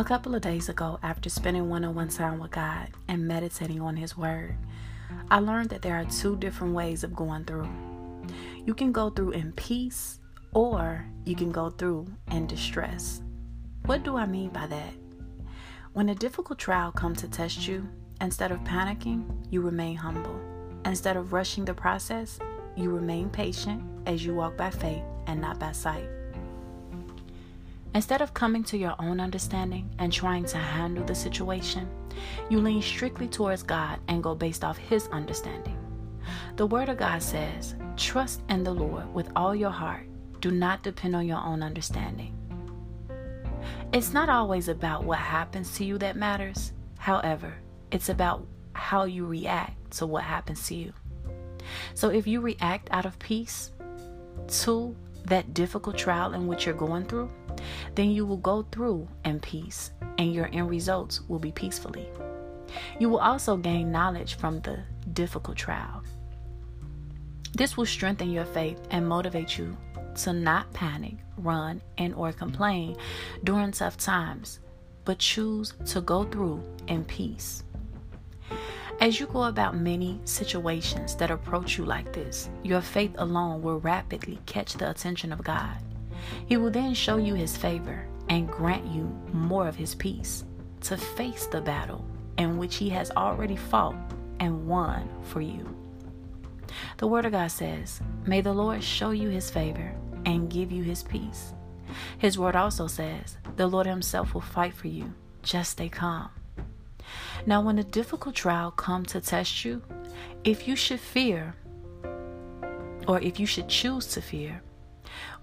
A couple of days ago, after spending one on one time with God and meditating on His Word, I learned that there are two different ways of going through. You can go through in peace, or you can go through in distress. What do I mean by that? When a difficult trial comes to test you, instead of panicking, you remain humble. Instead of rushing the process, you remain patient as you walk by faith and not by sight. Instead of coming to your own understanding and trying to handle the situation, you lean strictly towards God and go based off His understanding. The Word of God says, Trust in the Lord with all your heart. Do not depend on your own understanding. It's not always about what happens to you that matters. However, it's about how you react to what happens to you. So if you react out of peace to that difficult trial in which you're going through, then you will go through in peace and your end results will be peacefully. You will also gain knowledge from the difficult trial. This will strengthen your faith and motivate you to not panic, run, and or complain during tough times, but choose to go through in peace. As you go about many situations that approach you like this, your faith alone will rapidly catch the attention of God. He will then show you his favor and grant you more of his peace to face the battle in which he has already fought and won for you. The Word of God says, May the Lord show you his favor and give you his peace. His Word also says, The Lord himself will fight for you. Just stay calm. Now, when a difficult trial comes to test you, if you should fear, or if you should choose to fear,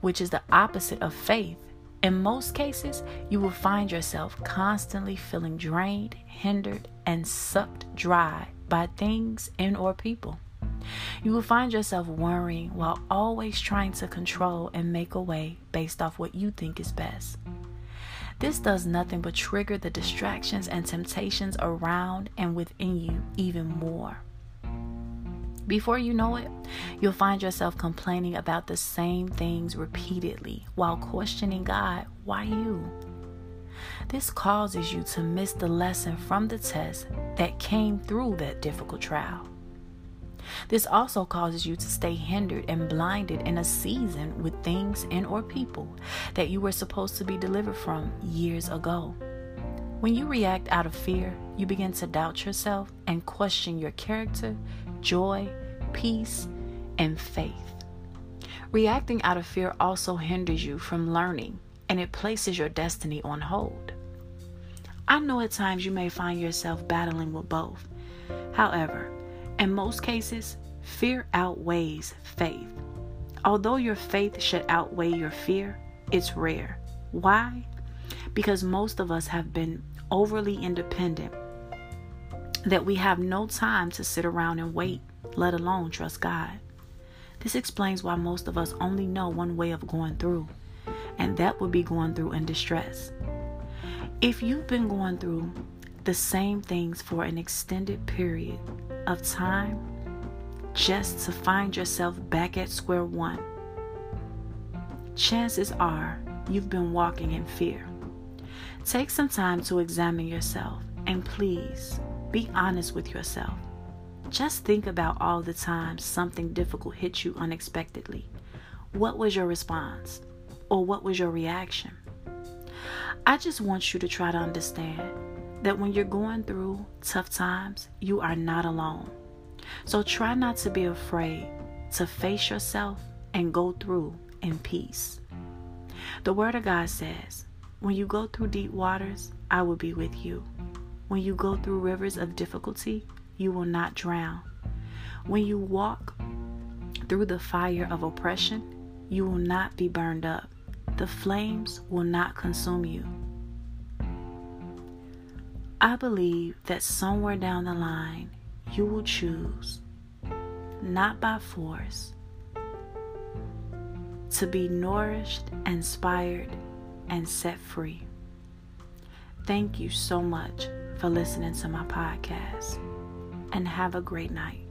which is the opposite of faith, in most cases, you will find yourself constantly feeling drained, hindered, and sucked dry by things and or people. You will find yourself worrying while always trying to control and make a way based off what you think is best. This does nothing but trigger the distractions and temptations around and within you even more. Before you know it, you'll find yourself complaining about the same things repeatedly while questioning God, why you? This causes you to miss the lesson from the test that came through that difficult trial. This also causes you to stay hindered and blinded in a season with things and or people that you were supposed to be delivered from years ago. When you react out of fear, you begin to doubt yourself and question your character, joy, peace, and faith. Reacting out of fear also hinders you from learning and it places your destiny on hold. I know at times you may find yourself battling with both. However, in most cases, fear outweighs faith. Although your faith should outweigh your fear, it's rare. Why? Because most of us have been overly independent, that we have no time to sit around and wait, let alone trust God. This explains why most of us only know one way of going through, and that would be going through in distress. If you've been going through the same things for an extended period of time just to find yourself back at square one, chances are you've been walking in fear. Take some time to examine yourself and please be honest with yourself. Just think about all the times something difficult hit you unexpectedly. What was your response? Or what was your reaction? I just want you to try to understand that when you're going through tough times, you are not alone. So try not to be afraid to face yourself and go through in peace. The Word of God says, When you go through deep waters, I will be with you. When you go through rivers of difficulty, you will not drown. When you walk through the fire of oppression, you will not be burned up. The flames will not consume you. I believe that somewhere down the line, you will choose, not by force, to be nourished, inspired, and set free. Thank you so much for listening to my podcast, and have a great night.